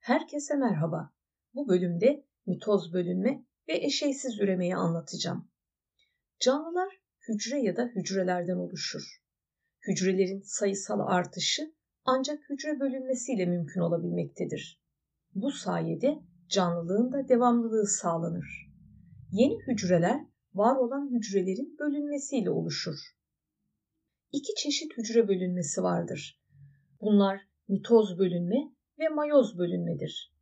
Herkese merhaba. Bu bölümde mitoz bölünme ve eşeysiz üremeyi anlatacağım. Canlılar hücre ya da hücrelerden oluşur. Hücrelerin sayısal artışı ancak hücre bölünmesiyle mümkün olabilmektedir. Bu sayede canlılığın da devamlılığı sağlanır. Yeni hücreler var olan hücrelerin bölünmesiyle oluşur. İki çeşit hücre bölünmesi vardır. Bunlar mitoz bölünme ve mayoz bölünmedir.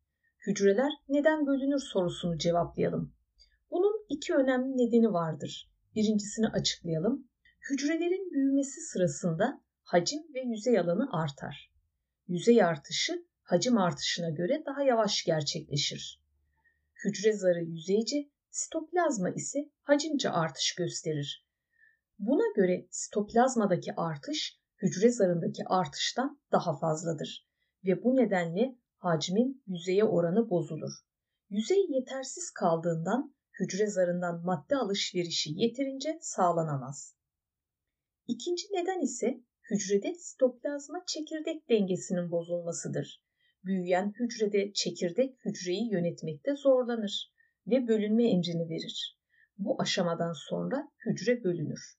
Hücreler neden bölünür sorusunu cevaplayalım. Bunun iki önemli nedeni vardır. Birincisini açıklayalım. Hücrelerin büyümesi sırasında hacim ve yüzey alanı artar. Yüzey artışı hacim artışına göre daha yavaş gerçekleşir. Hücre zarı yüzeyce, sitoplazma ise hacimce artış gösterir. Buna göre sitoplazmadaki artış hücre zarındaki artıştan daha fazladır ve bu nedenle hacmin yüzeye oranı bozulur. Yüzey yetersiz kaldığından hücre zarından madde alışverişi yeterince sağlanamaz. İkinci neden ise hücrede sitoplazma çekirdek dengesinin bozulmasıdır. Büyüyen hücrede çekirdek hücreyi yönetmekte zorlanır ve bölünme emrini verir. Bu aşamadan sonra hücre bölünür.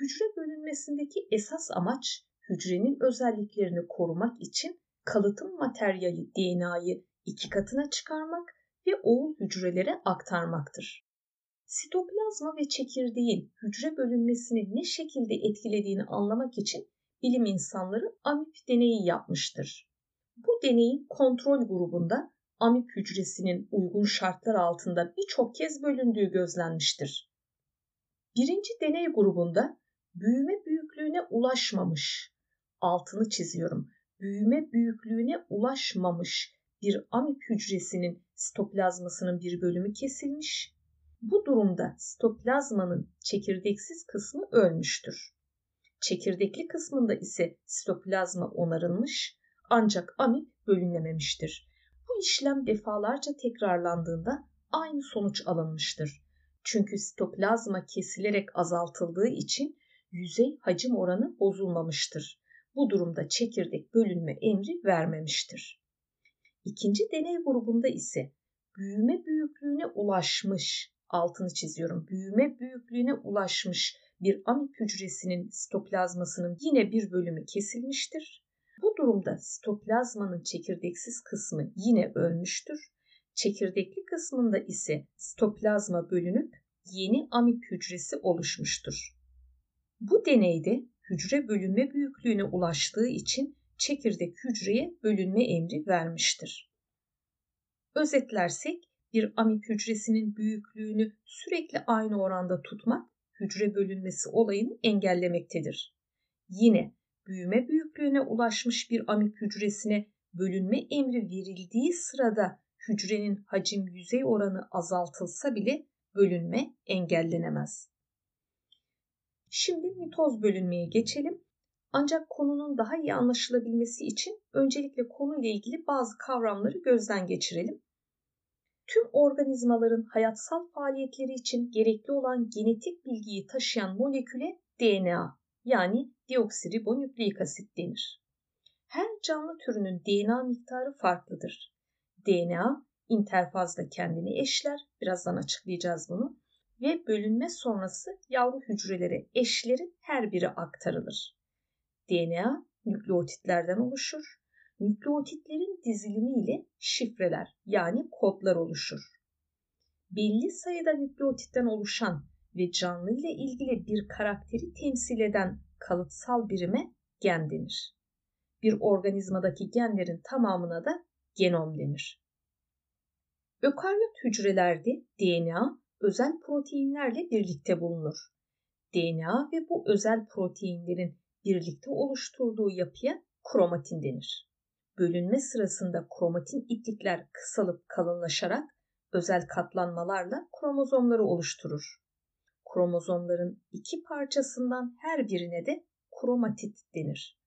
Hücre bölünmesindeki esas amaç hücrenin özelliklerini korumak için kalıtım materyali DNA'yı iki katına çıkarmak ve oğul hücrelere aktarmaktır. Sitoplazma ve çekirdeğin hücre bölünmesini ne şekilde etkilediğini anlamak için bilim insanları amip deneyi yapmıştır. Bu deneyin kontrol grubunda amip hücresinin uygun şartlar altında birçok kez bölündüğü gözlenmiştir. Birinci deney grubunda büyüme büyüklüğüne ulaşmamış, altını çiziyorum, büyüme büyüklüğüne ulaşmamış bir amip hücresinin sitoplazmasının bir bölümü kesilmiş. Bu durumda sitoplazmanın çekirdeksiz kısmı ölmüştür. Çekirdekli kısmında ise sitoplazma onarılmış ancak amip bölünememiştir. Bu işlem defalarca tekrarlandığında aynı sonuç alınmıştır. Çünkü sitoplazma kesilerek azaltıldığı için yüzey hacim oranı bozulmamıştır. Bu durumda çekirdek bölünme emri vermemiştir. İkinci deney grubunda ise büyüme büyüklüğüne ulaşmış, altını çiziyorum, büyüme büyüklüğüne ulaşmış bir amip hücresinin sitoplazmasının yine bir bölümü kesilmiştir. Bu durumda sitoplazmanın çekirdeksiz kısmı yine ölmüştür. Çekirdekli kısmında ise sitoplazma bölünüp yeni amip hücresi oluşmuştur. Bu deneyde hücre bölünme büyüklüğüne ulaştığı için çekirdek hücreye bölünme emri vermiştir. Özetlersek bir amip hücresinin büyüklüğünü sürekli aynı oranda tutmak hücre bölünmesi olayını engellemektedir. Yine büyüme büyüklüğüne ulaşmış bir amip hücresine bölünme emri verildiği sırada hücrenin hacim yüzey oranı azaltılsa bile bölünme engellenemez. Şimdi mitoz bölünmeye geçelim. Ancak konunun daha iyi anlaşılabilmesi için öncelikle konuyla ilgili bazı kavramları gözden geçirelim. Tüm organizmaların hayatsal faaliyetleri için gerekli olan genetik bilgiyi taşıyan moleküle DNA yani deoksiribonükleik asit denir. Her canlı türünün DNA miktarı farklıdır. DNA interfazda kendini eşler, birazdan açıklayacağız bunu ve bölünme sonrası yavru hücrelere eşlerin her biri aktarılır. DNA nükleotitlerden oluşur. Nükleotitlerin dizilimi ile şifreler yani kodlar oluşur. Belli sayıda nükleotitten oluşan ve canlı ile ilgili bir karakteri temsil eden kalıtsal birime gen denir. Bir organizmadaki genlerin tamamına da genom denir. Ökaryot hücrelerde DNA özel proteinlerle birlikte bulunur. DNA ve bu özel proteinlerin birlikte oluşturduğu yapıya kromatin denir. Bölünme sırasında kromatin iplikler kısalıp kalınlaşarak özel katlanmalarla kromozomları oluşturur. Kromozomların iki parçasından her birine de kromatit denir.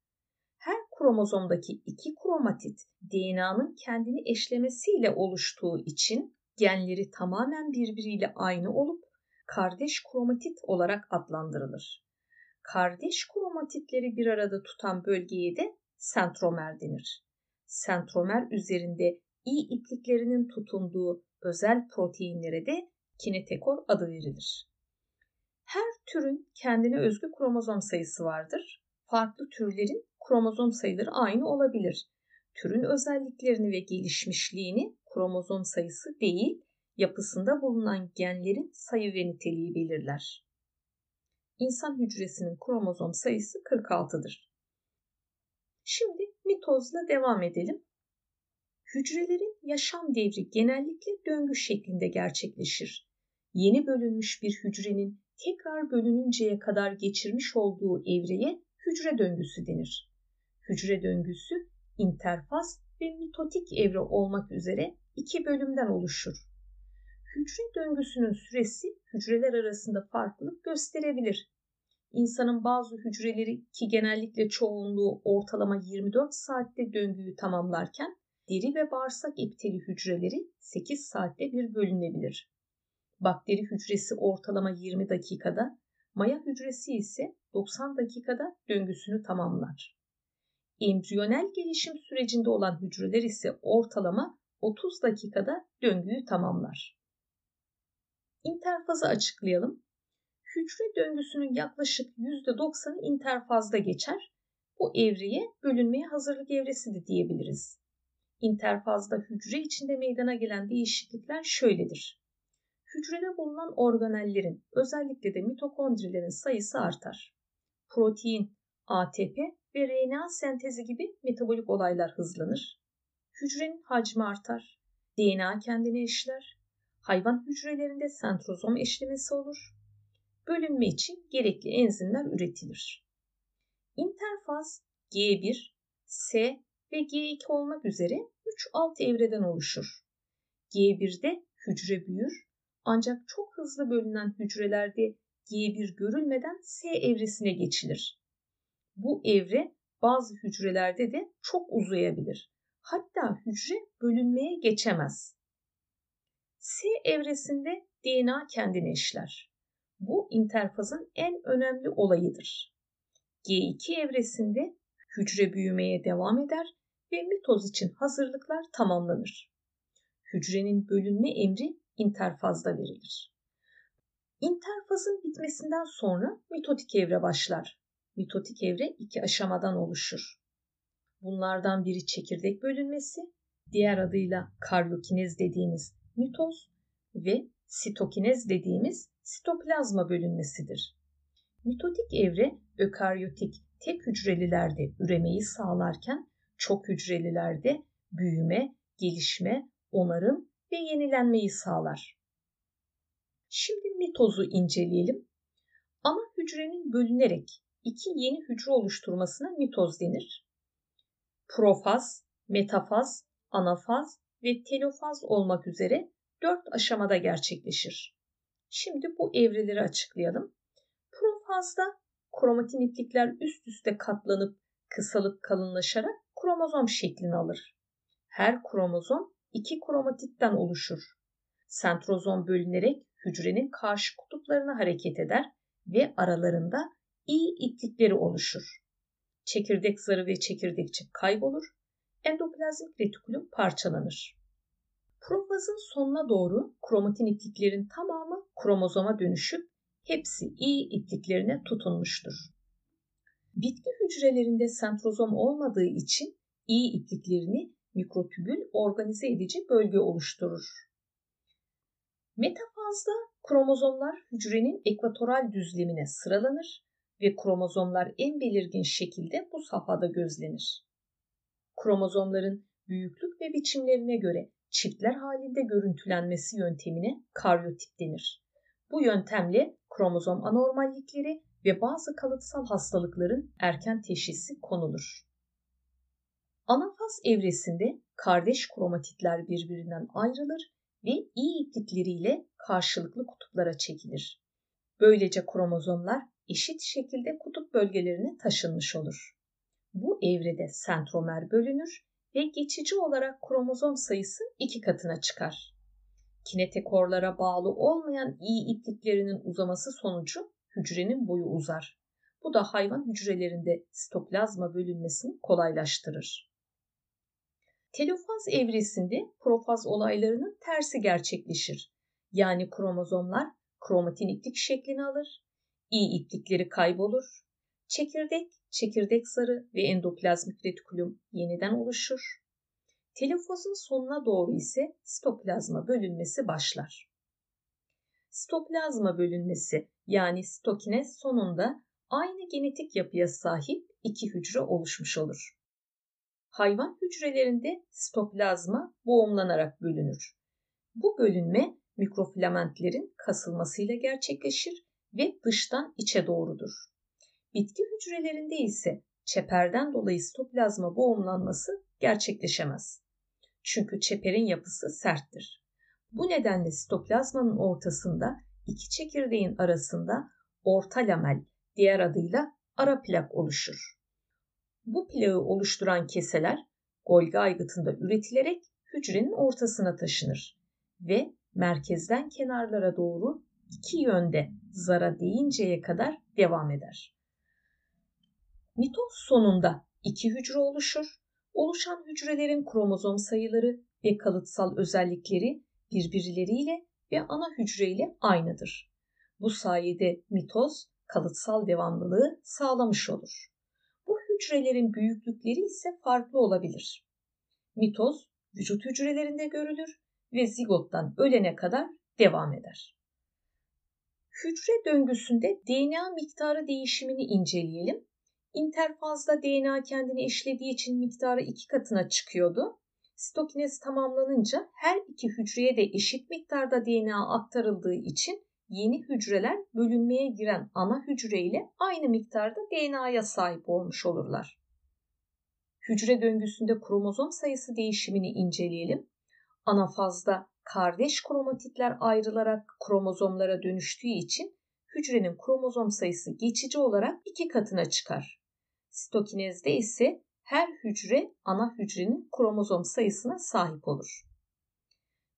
Her kromozomdaki iki kromatit DNA'nın kendini eşlemesiyle oluştuğu için genleri tamamen birbiriyle aynı olup kardeş kromatit olarak adlandırılır. Kardeş kromatitleri bir arada tutan bölgeye de sentromer denir. Sentromer üzerinde iyi ipliklerinin tutunduğu özel proteinlere de kinetekor adı verilir. Her türün kendine özgü kromozom sayısı vardır. Farklı türlerin kromozom sayıları aynı olabilir. Türün özelliklerini ve gelişmişliğini kromozom sayısı değil, yapısında bulunan genlerin sayı ve niteliği belirler. İnsan hücresinin kromozom sayısı 46'dır. Şimdi mitozla devam edelim. Hücrelerin yaşam devri genellikle döngü şeklinde gerçekleşir. Yeni bölünmüş bir hücrenin tekrar bölününceye kadar geçirmiş olduğu evreye hücre döngüsü denir. Hücre döngüsü interfaz ve mitotik evre olmak üzere iki bölümden oluşur. Hücre döngüsünün süresi hücreler arasında farklılık gösterebilir. İnsanın bazı hücreleri ki genellikle çoğunluğu ortalama 24 saatte döngüyü tamamlarken deri ve bağırsak epiteli hücreleri 8 saatte bir bölünebilir. Bakteri hücresi ortalama 20 dakikada, maya hücresi ise 90 dakikada döngüsünü tamamlar. Embriyonel gelişim sürecinde olan hücreler ise ortalama 30 dakikada döngüyü tamamlar. İnterfazı açıklayalım. Hücre döngüsünün yaklaşık %90'ı interfazda geçer. Bu evreye bölünmeye hazırlık evresi de diyebiliriz. İnterfazda hücre içinde meydana gelen değişiklikler şöyledir. Hücrede bulunan organellerin özellikle de mitokondrilerin sayısı artar. Protein, ATP ve RNA sentezi gibi metabolik olaylar hızlanır. Hücrenin hacmi artar. DNA kendini eşler. Hayvan hücrelerinde sentrozom eşlemesi olur. Bölünme için gerekli enzimler üretilir. İnterfaz G1, S ve G2 olmak üzere 3 alt evreden oluşur. G1'de hücre büyür ancak çok hızlı bölünen hücrelerde G1 görülmeden S evresine geçilir. Bu evre bazı hücrelerde de çok uzayabilir. Hatta hücre bölünmeye geçemez. S evresinde DNA kendini eşler. Bu interfazın en önemli olayıdır. G2 evresinde hücre büyümeye devam eder ve mitoz için hazırlıklar tamamlanır. Hücrenin bölünme emri interfazda verilir. İnterfazın bitmesinden sonra mitotik evre başlar. Mitotik evre iki aşamadan oluşur. Bunlardan biri çekirdek bölünmesi, diğer adıyla karyokinez dediğimiz mitoz ve sitokinez dediğimiz sitoplazma bölünmesidir. Mitotik evre ökaryotik tek hücrelilerde üremeyi sağlarken çok hücrelilerde büyüme, gelişme, onarım ve yenilenmeyi sağlar. Şimdi mitozu inceleyelim. Ana hücrenin bölünerek iki yeni hücre oluşturmasına mitoz denir. Profaz, metafaz, anafaz ve telofaz olmak üzere dört aşamada gerçekleşir. Şimdi bu evreleri açıklayalım. Profazda kromatin iplikler üst üste katlanıp kısalıp kalınlaşarak kromozom şeklini alır. Her kromozom iki kromatitten oluşur. Sentrozom bölünerek hücrenin karşı kutuplarına hareket eder ve aralarında iyi iplikleri oluşur. Çekirdek zarı ve çekirdekçik kaybolur, endoplazmik retikulum parçalanır. Profazın sonuna doğru kromatin ipliklerin tamamı kromozoma dönüşüp hepsi iyi ipliklerine tutunmuştur. Bitki hücrelerinde sentrozom olmadığı için iyi ipliklerini mikrotübül organize edici bölge oluşturur. Metafazda kromozomlar hücrenin ekvatoral düzlemine sıralanır ve kromozomlar en belirgin şekilde bu safhada gözlenir. Kromozomların büyüklük ve biçimlerine göre çiftler halinde görüntülenmesi yöntemine karyotip denir. Bu yöntemle kromozom anormallikleri ve bazı kalıtsal hastalıkların erken teşhisi konulur. Anafaz evresinde kardeş kromatitler birbirinden ayrılır ve iyi iplikleriyle karşılıklı kutuplara çekilir. Böylece kromozomlar eşit şekilde kutup bölgelerine taşınmış olur. Bu evrede sentromer bölünür ve geçici olarak kromozom sayısı iki katına çıkar. Kinetekorlara bağlı olmayan iyi ipliklerinin uzaması sonucu hücrenin boyu uzar. Bu da hayvan hücrelerinde sitoplazma bölünmesini kolaylaştırır. Telofaz evresinde profaz olaylarının tersi gerçekleşir. Yani kromozomlar kromatin iplik şeklini alır, İ iplikleri kaybolur, çekirdek, çekirdek zarı ve endoplazmik retikulum yeniden oluşur. Telofazın sonuna doğru ise sitoplazma bölünmesi başlar. Sitoplazma bölünmesi yani sitokinez sonunda aynı genetik yapıya sahip iki hücre oluşmuş olur. Hayvan hücrelerinde sitoplazma boğumlanarak bölünür. Bu bölünme mikrofilamentlerin kasılmasıyla gerçekleşir ve dıştan içe doğrudur. Bitki hücrelerinde ise çeperden dolayı sitoplazma boğumlanması gerçekleşemez. Çünkü çeperin yapısı serttir. Bu nedenle sitoplazmanın ortasında iki çekirdeğin arasında orta lamel, diğer adıyla ara plak oluşur. Bu plağı oluşturan keseler Golgi aygıtında üretilerek hücrenin ortasına taşınır ve merkezden kenarlara doğru iki yönde zara değinceye kadar devam eder. Mitoz sonunda iki hücre oluşur. Oluşan hücrelerin kromozom sayıları ve kalıtsal özellikleri birbirleriyle ve ana hücreyle aynıdır. Bu sayede mitoz kalıtsal devamlılığı sağlamış olur. Bu hücrelerin büyüklükleri ise farklı olabilir. Mitoz vücut hücrelerinde görülür ve zigottan ölene kadar devam eder. Hücre döngüsünde DNA miktarı değişimini inceleyelim. İnterfazda DNA kendini eşlediği için miktarı iki katına çıkıyordu. Stokinez tamamlanınca her iki hücreye de eşit miktarda DNA aktarıldığı için yeni hücreler bölünmeye giren ana hücre ile aynı miktarda DNA'ya sahip olmuş olurlar. Hücre döngüsünde kromozom sayısı değişimini inceleyelim. Anafazda kardeş kromatitler ayrılarak kromozomlara dönüştüğü için hücrenin kromozom sayısı geçici olarak iki katına çıkar. Sitokinezde ise her hücre ana hücrenin kromozom sayısına sahip olur.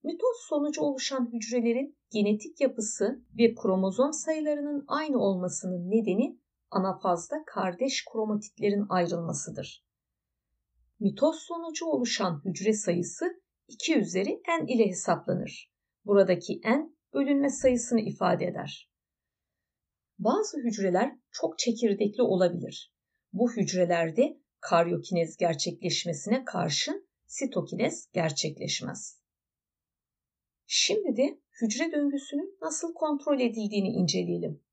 Mitoz sonucu oluşan hücrelerin genetik yapısı ve kromozom sayılarının aynı olmasının nedeni anafazda kardeş kromatitlerin ayrılmasıdır. Mitoz sonucu oluşan hücre sayısı 2 üzeri n ile hesaplanır. Buradaki n bölünme sayısını ifade eder. Bazı hücreler çok çekirdekli olabilir. Bu hücrelerde karyokinez gerçekleşmesine karşın sitokinez gerçekleşmez. Şimdi de hücre döngüsünün nasıl kontrol edildiğini inceleyelim.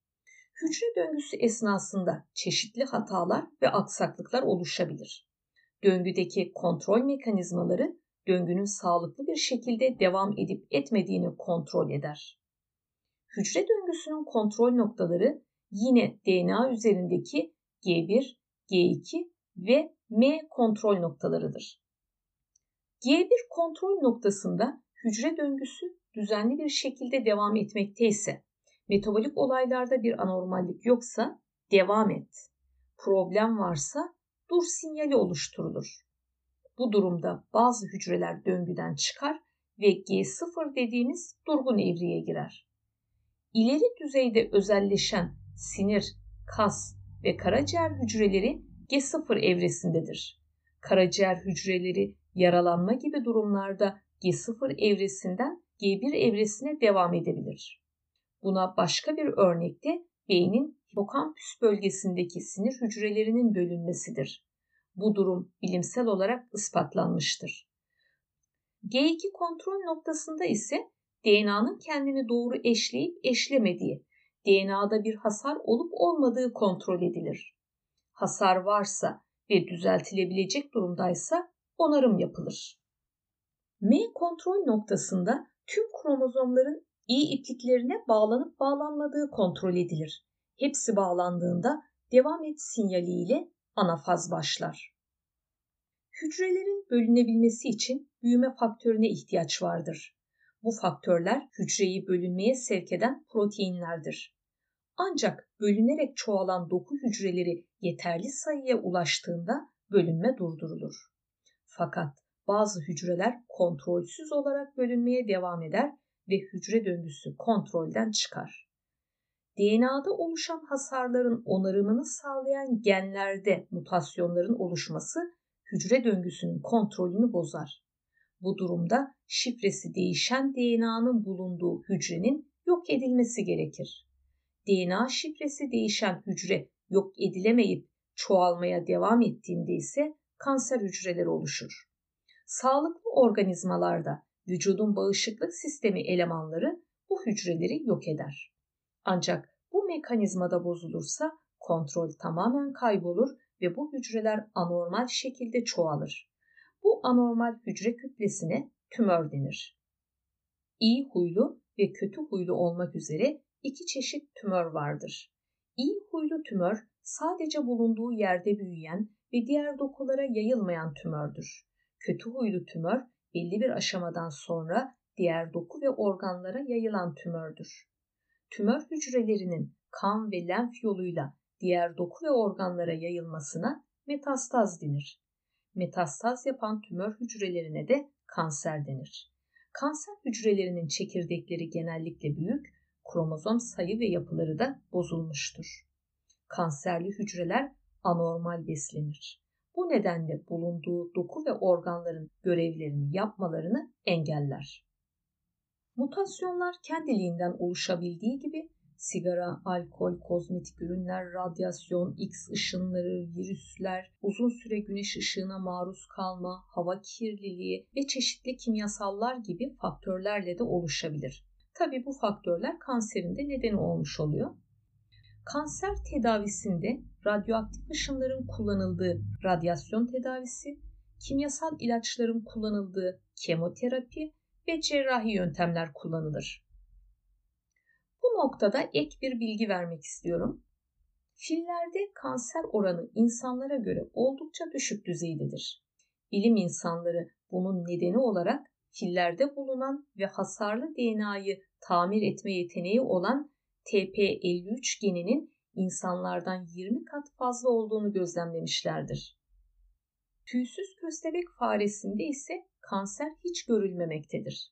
Hücre döngüsü esnasında çeşitli hatalar ve aksaklıklar oluşabilir. Döngüdeki kontrol mekanizmaları döngünün sağlıklı bir şekilde devam edip etmediğini kontrol eder. Hücre döngüsünün kontrol noktaları yine DNA üzerindeki G1, G2 ve M kontrol noktalarıdır. G1 kontrol noktasında hücre döngüsü düzenli bir şekilde devam etmekte ise, metabolik olaylarda bir anormallik yoksa devam et. Problem varsa dur sinyali oluşturulur. Bu durumda bazı hücreler döngüden çıkar ve G0 dediğimiz durgun evreye girer. İleri düzeyde özelleşen sinir, kas ve karaciğer hücreleri G0 evresindedir. Karaciğer hücreleri yaralanma gibi durumlarda G0 evresinden G1 evresine devam edebilir. Buna başka bir örnekte beynin hipokampüs bölgesindeki sinir hücrelerinin bölünmesidir. Bu durum bilimsel olarak ispatlanmıştır. G2 kontrol noktasında ise DNA'nın kendini doğru eşleyip eşlemediği, DNA'da bir hasar olup olmadığı kontrol edilir. Hasar varsa ve düzeltilebilecek durumdaysa onarım yapılır. M kontrol noktasında tüm kromozomların iyi ipliklerine bağlanıp bağlanmadığı kontrol edilir. Hepsi bağlandığında devam et sinyaliyle anafaz başlar. Hücrelerin bölünebilmesi için büyüme faktörüne ihtiyaç vardır. Bu faktörler hücreyi bölünmeye sevk eden proteinlerdir. Ancak bölünerek çoğalan doku hücreleri yeterli sayıya ulaştığında bölünme durdurulur. Fakat bazı hücreler kontrolsüz olarak bölünmeye devam eder ve hücre döngüsü kontrolden çıkar. DNA'da oluşan hasarların onarımını sağlayan genlerde mutasyonların oluşması hücre döngüsünün kontrolünü bozar. Bu durumda şifresi değişen DNA'nın bulunduğu hücrenin yok edilmesi gerekir. DNA şifresi değişen hücre yok edilemeyip çoğalmaya devam ettiğinde ise kanser hücreleri oluşur. Sağlıklı organizmalarda vücudun bağışıklık sistemi elemanları bu hücreleri yok eder. Ancak bu mekanizmada bozulursa kontrol tamamen kaybolur ve bu hücreler anormal şekilde çoğalır. Bu anormal hücre kütlesine tümör denir. İyi huylu ve kötü huylu olmak üzere iki çeşit tümör vardır. İyi huylu tümör sadece bulunduğu yerde büyüyen ve diğer dokulara yayılmayan tümördür. Kötü huylu tümör belli bir aşamadan sonra diğer doku ve organlara yayılan tümördür. Tümör hücrelerinin kan ve lenf yoluyla diğer doku ve organlara yayılmasına metastaz denir. Metastaz yapan tümör hücrelerine de kanser denir. Kanser hücrelerinin çekirdekleri genellikle büyük, kromozom sayı ve yapıları da bozulmuştur. Kanserli hücreler anormal beslenir. Bu nedenle bulunduğu doku ve organların görevlerini yapmalarını engeller. Mutasyonlar kendiliğinden oluşabildiği gibi sigara, alkol, kozmetik ürünler, radyasyon, X ışınları, virüsler, uzun süre güneş ışığına maruz kalma, hava kirliliği ve çeşitli kimyasallar gibi faktörlerle de oluşabilir. Tabi bu faktörler kanserin de nedeni olmuş oluyor. Kanser tedavisinde radyoaktif ışınların kullanıldığı radyasyon tedavisi, kimyasal ilaçların kullanıldığı kemoterapi ve cerrahi yöntemler kullanılır. Bu noktada ek bir bilgi vermek istiyorum. Fillerde kanser oranı insanlara göre oldukça düşük düzeydedir. Bilim insanları bunun nedeni olarak fillerde bulunan ve hasarlı DNA'yı tamir etme yeteneği olan TP53 geninin insanlardan 20 kat fazla olduğunu gözlemlemişlerdir. Tüysüz köstebek faresinde ise kanser hiç görülmemektedir.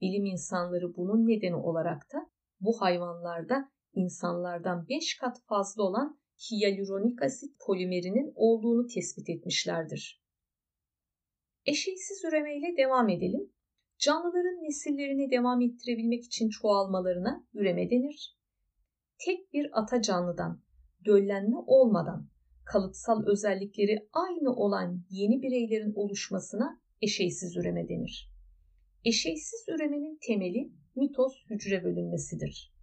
Bilim insanları bunun nedeni olarak da bu hayvanlarda insanlardan 5 kat fazla olan hyaluronik asit polimerinin olduğunu tespit etmişlerdir. Eşeğsiz üremeyle devam edelim. Canlıların nesillerini devam ettirebilmek için çoğalmalarına üreme denir. Tek bir ata canlıdan döllenme olmadan kalıtsal özellikleri aynı olan yeni bireylerin oluşmasına eşeysiz üreme denir. Eşeysiz üremenin temeli mitoz hücre bölünmesidir.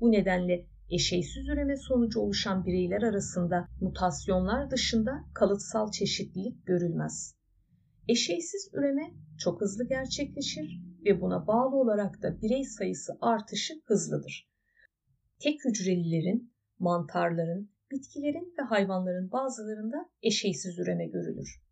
Bu nedenle eşeysiz üreme sonucu oluşan bireyler arasında mutasyonlar dışında kalıtsal çeşitlilik görülmez. Eşeysiz üreme çok hızlı gerçekleşir ve buna bağlı olarak da birey sayısı artışı hızlıdır. Tek hücrelilerin, mantarların, bitkilerin ve hayvanların bazılarında eşeysiz üreme görülür.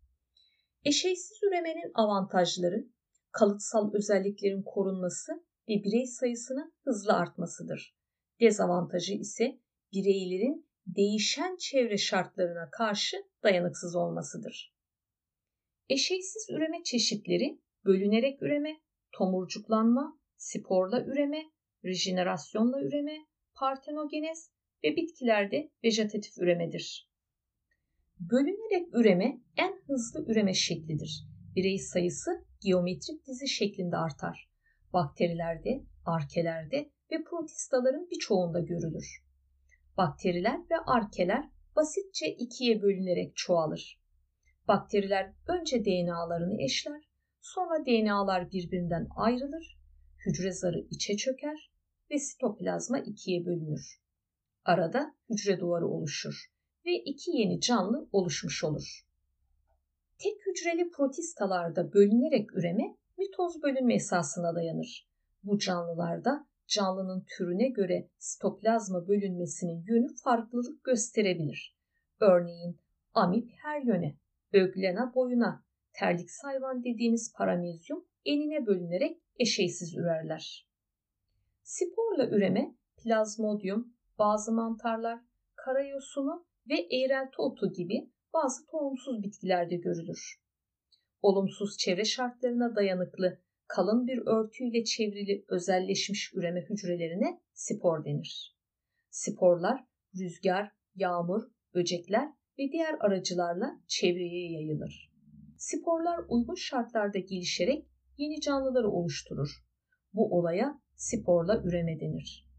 Eşeysiz üremenin avantajları kalıtsal özelliklerin korunması ve birey sayısının hızlı artmasıdır. Dezavantajı ise bireylerin değişen çevre şartlarına karşı dayanıksız olmasıdır. Eşeysiz üreme çeşitleri bölünerek üreme, tomurcuklanma, sporla üreme, rejenerasyonla üreme, partenogenez ve bitkilerde vejetatif üremedir. Bölünerek üreme en hızlı üreme şeklidir. Birey sayısı geometrik dizi şeklinde artar. Bakterilerde, arkelerde ve protistaların birçoğunda görülür. Bakteriler ve arkeler basitçe ikiye bölünerek çoğalır. Bakteriler önce DNA'larını eşler, sonra DNA'lar birbirinden ayrılır, hücre zarı içe çöker ve sitoplazma ikiye bölünür. Arada hücre duvarı oluşur ve iki yeni canlı oluşmuş olur. Tek hücreli protistalarda bölünerek üreme mitoz bölünme esasına dayanır. Bu canlılarda canlının türüne göre sitoplazma bölünmesinin yönü farklılık gösterebilir. Örneğin amip her yöne, öglena boyuna, terlik hayvan dediğimiz paramezyum enine bölünerek eşeysiz ürerler. Sporla üreme plazmodium, bazı mantarlar, karayosunu ve eğrelti otu gibi bazı tohumsuz bitkilerde görülür. Olumsuz çevre şartlarına dayanıklı kalın bir örtüyle çevrili özelleşmiş üreme hücrelerine spor denir. Sporlar rüzgar, yağmur, böcekler ve diğer aracılarla çevreye yayılır. Sporlar uygun şartlarda gelişerek yeni canlıları oluşturur. Bu olaya sporla üreme denir.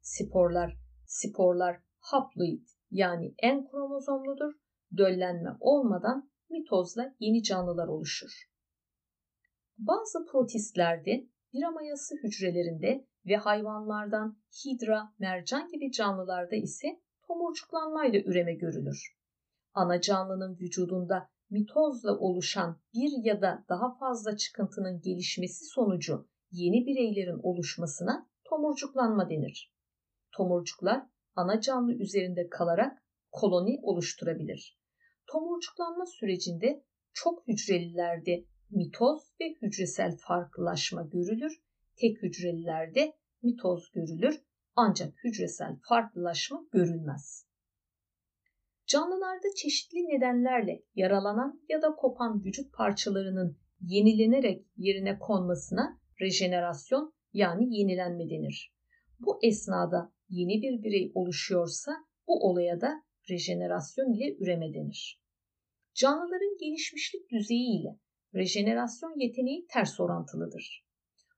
Sporlar, sporlar haploid yani en kromozomludur. Döllenme olmadan mitozla yeni canlılar oluşur. Bazı protistlerde bira mayası hücrelerinde ve hayvanlardan hidra, mercan gibi canlılarda ise tomurcuklanmayla üreme görülür. Ana canlının vücudunda mitozla oluşan bir ya da daha fazla çıkıntının gelişmesi sonucu yeni bireylerin oluşmasına tomurcuklanma denir. Tomurcuklar ana canlı üzerinde kalarak koloni oluşturabilir. Tomurcuklanma sürecinde çok hücrelilerde mitoz ve hücresel farklılaşma görülür. Tek hücrelilerde mitoz görülür ancak hücresel farklılaşma görülmez. Canlılarda çeşitli nedenlerle yaralanan ya da kopan vücut parçalarının yenilenerek yerine konmasına rejenerasyon yani yenilenme denir. Bu esnada yeni bir birey oluşuyorsa bu olaya da rejenerasyon ile üreme denir. Canlıların gelişmişlik düzeyi ile rejenerasyon yeteneği ters orantılıdır.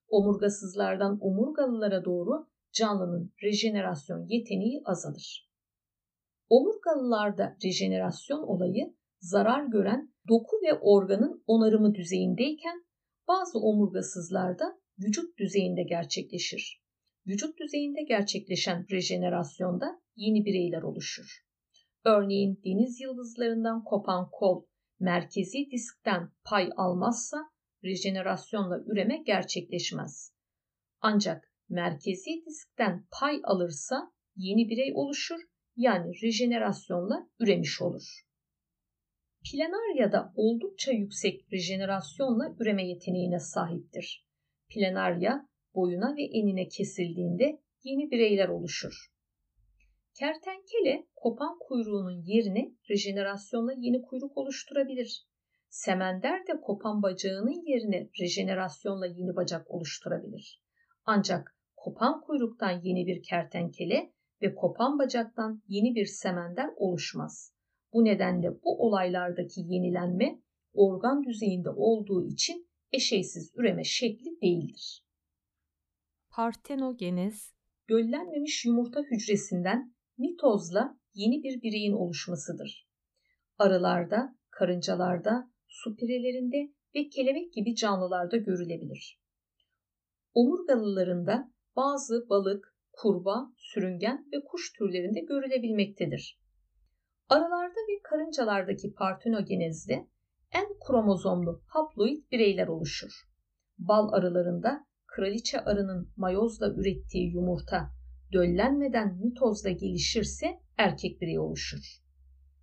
Omurgasızlardan omurgalılara doğru canlının rejenerasyon yeteneği azalır. Omurgalılarda rejenerasyon olayı zarar gören doku ve organın onarımı düzeyindeyken bazı omurgasızlarda vücut düzeyinde gerçekleşir. Vücut düzeyinde gerçekleşen rejenerasyonda yeni bireyler oluşur. Örneğin deniz yıldızlarından kopan kol merkezi diskten pay almazsa rejenerasyonla üreme gerçekleşmez. Ancak merkezi diskten pay alırsa yeni birey oluşur yani rejenerasyonla üremiş olur. Planarya'da oldukça yüksek rejenerasyonla üreme yeteneğine sahiptir. Planarya boyuna ve enine kesildiğinde yeni bireyler oluşur. Kertenkele kopan kuyruğunun yerine rejenerasyonla yeni kuyruk oluşturabilir. Semender de kopan bacağının yerine rejenerasyonla yeni bacak oluşturabilir. Ancak kopan kuyruktan yeni bir kertenkele ve kopan bacaktan yeni bir semender oluşmaz. Bu nedenle bu olaylardaki yenilenme organ düzeyinde olduğu için eşeysiz üreme şekli değildir. Partenogenez, göllenmemiş yumurta hücresinden mitozla yeni bir bireyin oluşmasıdır. Arılarda, karıncalarda, su pirelerinde ve kelebek gibi canlılarda görülebilir. Omurgalılarında bazı balık, kurbağa, sürüngen ve kuş türlerinde görülebilmektedir. Arılarda ve karıncalardaki partenogenezde en kromozomlu haploid bireyler oluşur. Bal arılarında kraliçe arının mayozla ürettiği yumurta döllenmeden mitozla gelişirse erkek birey oluşur.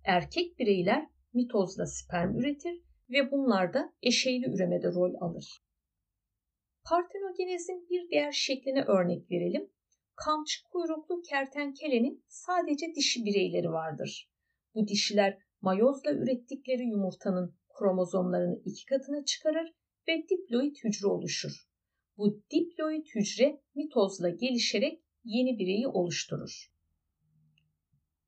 Erkek bireyler mitozla sperm üretir ve bunlar da eşeyli üremede rol alır. Partenogenezin bir diğer şekline örnek verelim. Kamçı kuyruklu kertenkelenin sadece dişi bireyleri vardır. Bu dişiler mayozla ürettikleri yumurtanın kromozomlarını iki katına çıkarır ve diploid hücre oluşur. Bu diploid hücre mitozla gelişerek yeni bireyi oluşturur.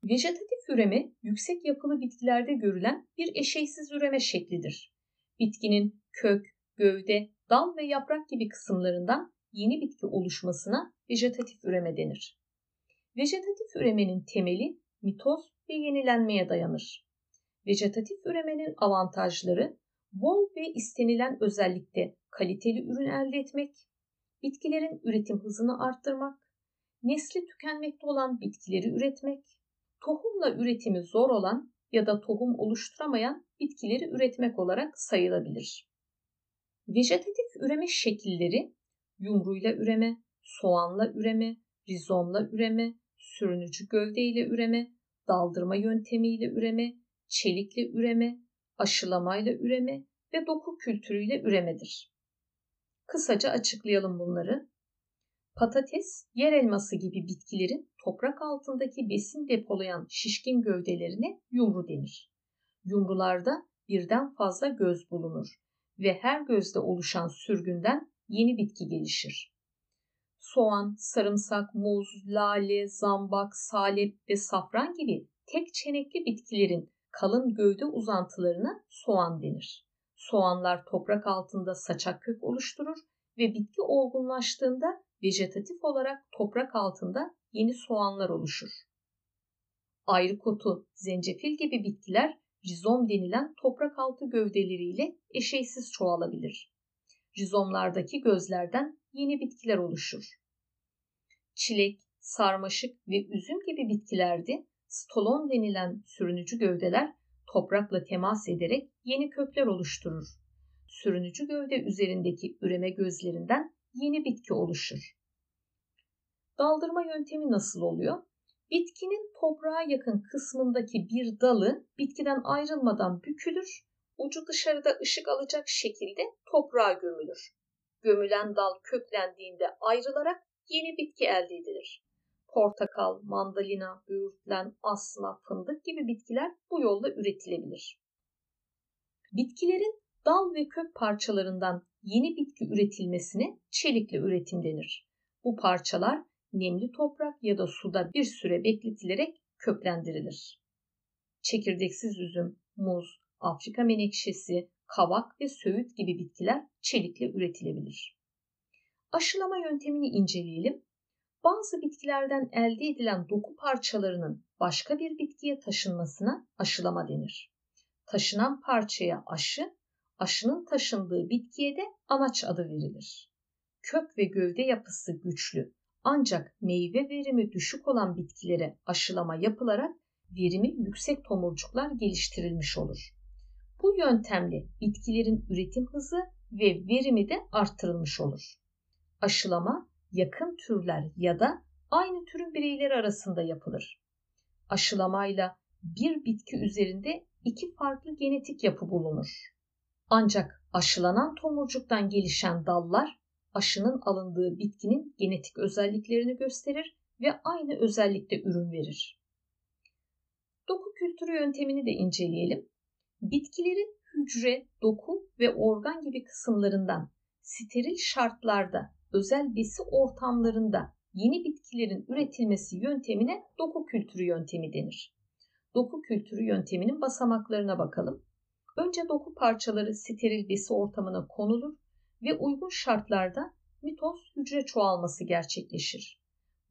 Vejetatif üreme yüksek yapılı bitkilerde görülen bir eşeysiz üreme şeklidir. Bitkinin kök, gövde, dal ve yaprak gibi kısımlarından yeni bitki oluşmasına vejetatif üreme denir. Vejetatif üremenin temeli mitoz ve yenilenmeye dayanır. Vejetatif üremenin avantajları bol ve istenilen özellikte kaliteli ürün elde etmek, bitkilerin üretim hızını arttırmak, nesli tükenmekte olan bitkileri üretmek, tohumla üretimi zor olan ya da tohum oluşturamayan bitkileri üretmek olarak sayılabilir. Vejetatif üreme şekilleri yumruyla üreme, soğanla üreme, rizomla üreme, sürünücü gövdeyle üreme, daldırma yöntemiyle üreme, çelikle üreme, aşılamayla üreme ve doku kültürüyle üremedir. Kısaca açıklayalım bunları. Patates, yer elması gibi bitkilerin toprak altındaki besin depolayan şişkin gövdelerine yumru denir. Yumrularda birden fazla göz bulunur ve her gözde oluşan sürgünden yeni bitki gelişir. Soğan, sarımsak, muz, lale, zambak, salep ve safran gibi tek çenekli bitkilerin kalın gövde uzantılarına soğan denir. Soğanlar toprak altında saçak kök oluşturur ve bitki olgunlaştığında vejetatif olarak toprak altında yeni soğanlar oluşur. Ayrıkotu, zencefil gibi bitkiler rizom denilen toprak altı gövdeleriyle eşeysiz çoğalabilir. Rizomlardaki gözlerden yeni bitkiler oluşur. Çilek, sarmaşık ve üzüm gibi bitkilerde stolon denilen sürünücü gövdeler toprakla temas ederek yeni kökler oluşturur. Sürünücü gövde üzerindeki üreme gözlerinden yeni bitki oluşur. Daldırma yöntemi nasıl oluyor? Bitkinin toprağa yakın kısmındaki bir dalı bitkiden ayrılmadan bükülür, ucu dışarıda ışık alacak şekilde toprağa gömülür. Gömülen dal köklendiğinde ayrılarak yeni bitki elde edilir. Portakal, mandalina, böğürtlen, asma, fındık gibi bitkiler bu yolla üretilebilir. Bitkilerin dal ve kök parçalarından yeni bitki üretilmesine çelikli üretim denir. Bu parçalar nemli toprak ya da suda bir süre bekletilerek köklendirilir. Çekirdeksiz üzüm, muz, Afrika menekşesi, kavak ve söğüt gibi bitkiler çelikle üretilebilir. Aşılama yöntemini inceleyelim. Bazı bitkilerden elde edilen doku parçalarının başka bir bitkiye taşınmasına aşılama denir. Taşınan parçaya aşı, aşının taşındığı bitkiye de anaç adı verilir. Kök ve gövde yapısı güçlü ancak meyve verimi düşük olan bitkilere aşılama yapılarak verimi yüksek tomurcuklar geliştirilmiş olur. Bu yöntemle bitkilerin üretim hızı ve verimi de arttırılmış olur. Aşılama yakın türler ya da aynı türün bireyleri arasında yapılır. Aşılamayla bir bitki üzerinde iki farklı genetik yapı bulunur. Ancak aşılanan tomurcuktan gelişen dallar aşının alındığı bitkinin genetik özelliklerini gösterir ve aynı özellikte ürün verir. Doku kültürü yöntemini de inceleyelim. Bitkilerin hücre, doku ve organ gibi kısımlarından steril şartlarda, özel besi ortamlarında yeni bitkilerin üretilmesi yöntemine doku kültürü yöntemi denir. Doku kültürü yönteminin basamaklarına bakalım. Önce doku parçaları steril besi ortamına konulur ve uygun şartlarda mitoz hücre çoğalması gerçekleşir.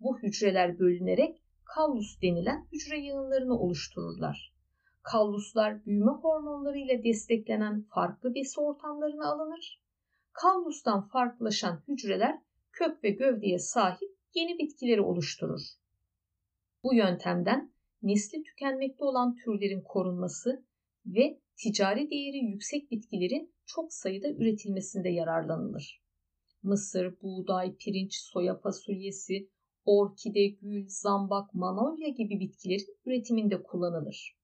Bu hücreler bölünerek kallus denilen hücre yığınlarını oluştururlar. Kalluslar büyüme hormonları ile desteklenen farklı besi ortamlarına alınır. Kallustan farklılaşan hücreler kök ve gövdeye sahip yeni bitkileri oluşturur. Bu yöntemden nesli tükenmekte olan türlerin korunması ve ticari değeri yüksek bitkilerin çok sayıda üretilmesinde yararlanılır. Mısır, buğday, pirinç, soya fasulyesi, orkide, gül, zambak, manolya gibi bitkilerin üretiminde kullanılır.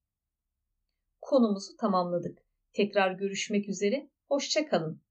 Konumuzu tamamladık. Tekrar görüşmek üzere, hoşçakalın.